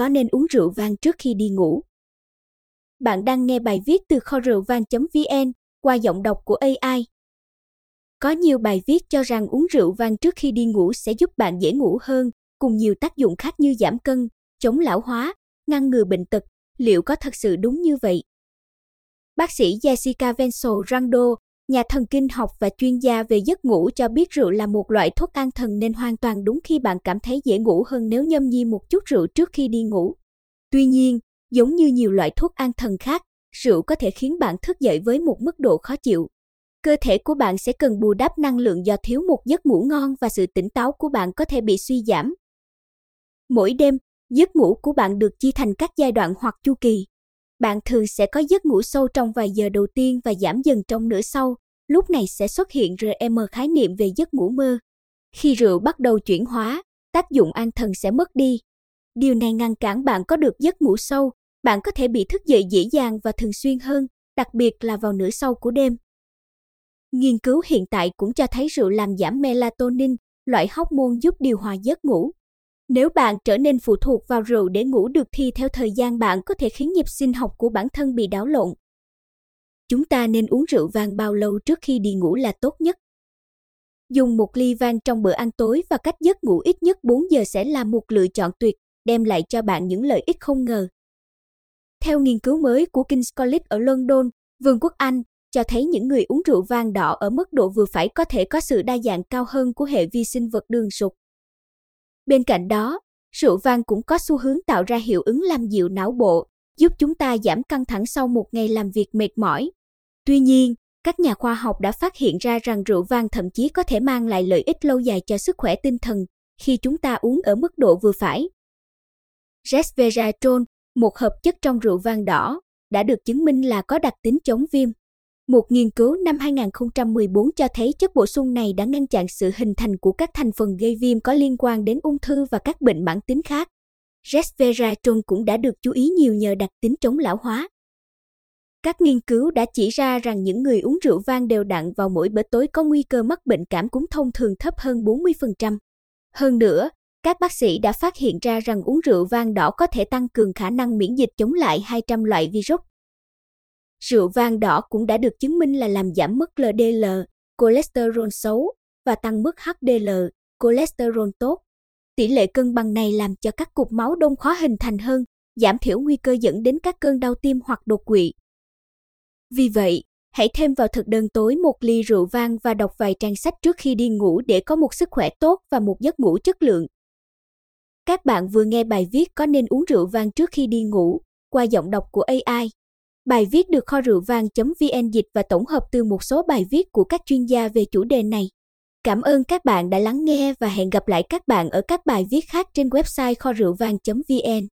có nên uống rượu vang trước khi đi ngủ? Bạn đang nghe bài viết từ kho rượu vang.vn qua giọng đọc của AI. Có nhiều bài viết cho rằng uống rượu vang trước khi đi ngủ sẽ giúp bạn dễ ngủ hơn, cùng nhiều tác dụng khác như giảm cân, chống lão hóa, ngăn ngừa bệnh tật. Liệu có thật sự đúng như vậy? Bác sĩ Jessica Vensel Rando, nhà thần kinh học và chuyên gia về giấc ngủ cho biết rượu là một loại thuốc an thần nên hoàn toàn đúng khi bạn cảm thấy dễ ngủ hơn nếu nhâm nhi một chút rượu trước khi đi ngủ. Tuy nhiên, giống như nhiều loại thuốc an thần khác, rượu có thể khiến bạn thức dậy với một mức độ khó chịu. Cơ thể của bạn sẽ cần bù đắp năng lượng do thiếu một giấc ngủ ngon và sự tỉnh táo của bạn có thể bị suy giảm. Mỗi đêm, giấc ngủ của bạn được chia thành các giai đoạn hoặc chu kỳ. Bạn thường sẽ có giấc ngủ sâu trong vài giờ đầu tiên và giảm dần trong nửa sau, lúc này sẽ xuất hiện REM khái niệm về giấc ngủ mơ. Khi rượu bắt đầu chuyển hóa, tác dụng an thần sẽ mất đi. Điều này ngăn cản bạn có được giấc ngủ sâu, bạn có thể bị thức dậy dễ dàng và thường xuyên hơn, đặc biệt là vào nửa sau của đêm. Nghiên cứu hiện tại cũng cho thấy rượu làm giảm melatonin, loại hormone giúp điều hòa giấc ngủ. Nếu bạn trở nên phụ thuộc vào rượu để ngủ được thì theo thời gian bạn có thể khiến nhịp sinh học của bản thân bị đảo lộn. Chúng ta nên uống rượu vang bao lâu trước khi đi ngủ là tốt nhất? Dùng một ly vang trong bữa ăn tối và cách giấc ngủ ít nhất 4 giờ sẽ là một lựa chọn tuyệt, đem lại cho bạn những lợi ích không ngờ. Theo nghiên cứu mới của King's College ở London, Vương quốc Anh, cho thấy những người uống rượu vang đỏ ở mức độ vừa phải có thể có sự đa dạng cao hơn của hệ vi sinh vật đường ruột. Bên cạnh đó, rượu vang cũng có xu hướng tạo ra hiệu ứng làm dịu não bộ, giúp chúng ta giảm căng thẳng sau một ngày làm việc mệt mỏi. Tuy nhiên, các nhà khoa học đã phát hiện ra rằng rượu vang thậm chí có thể mang lại lợi ích lâu dài cho sức khỏe tinh thần khi chúng ta uống ở mức độ vừa phải. Resveratrol, một hợp chất trong rượu vang đỏ, đã được chứng minh là có đặc tính chống viêm. Một nghiên cứu năm 2014 cho thấy chất bổ sung này đã ngăn chặn sự hình thành của các thành phần gây viêm có liên quan đến ung thư và các bệnh mãn tính khác. Resveratrol cũng đã được chú ý nhiều nhờ đặc tính chống lão hóa. Các nghiên cứu đã chỉ ra rằng những người uống rượu vang đều đặn vào mỗi bữa tối có nguy cơ mắc bệnh cảm cúm thông thường thấp hơn 40%. Hơn nữa, các bác sĩ đã phát hiện ra rằng uống rượu vang đỏ có thể tăng cường khả năng miễn dịch chống lại 200 loại virus. Rượu vang đỏ cũng đã được chứng minh là làm giảm mức LDL, cholesterol xấu, và tăng mức HDL, cholesterol tốt. Tỷ lệ cân bằng này làm cho các cục máu đông khó hình thành hơn, giảm thiểu nguy cơ dẫn đến các cơn đau tim hoặc đột quỵ. Vì vậy, hãy thêm vào thực đơn tối một ly rượu vang và đọc vài trang sách trước khi đi ngủ để có một sức khỏe tốt và một giấc ngủ chất lượng. Các bạn vừa nghe bài viết có nên uống rượu vang trước khi đi ngủ qua giọng đọc của AI. Bài viết được kho rượu vang.vn dịch và tổng hợp từ một số bài viết của các chuyên gia về chủ đề này. Cảm ơn các bạn đã lắng nghe và hẹn gặp lại các bạn ở các bài viết khác trên website kho rượu vang.vn.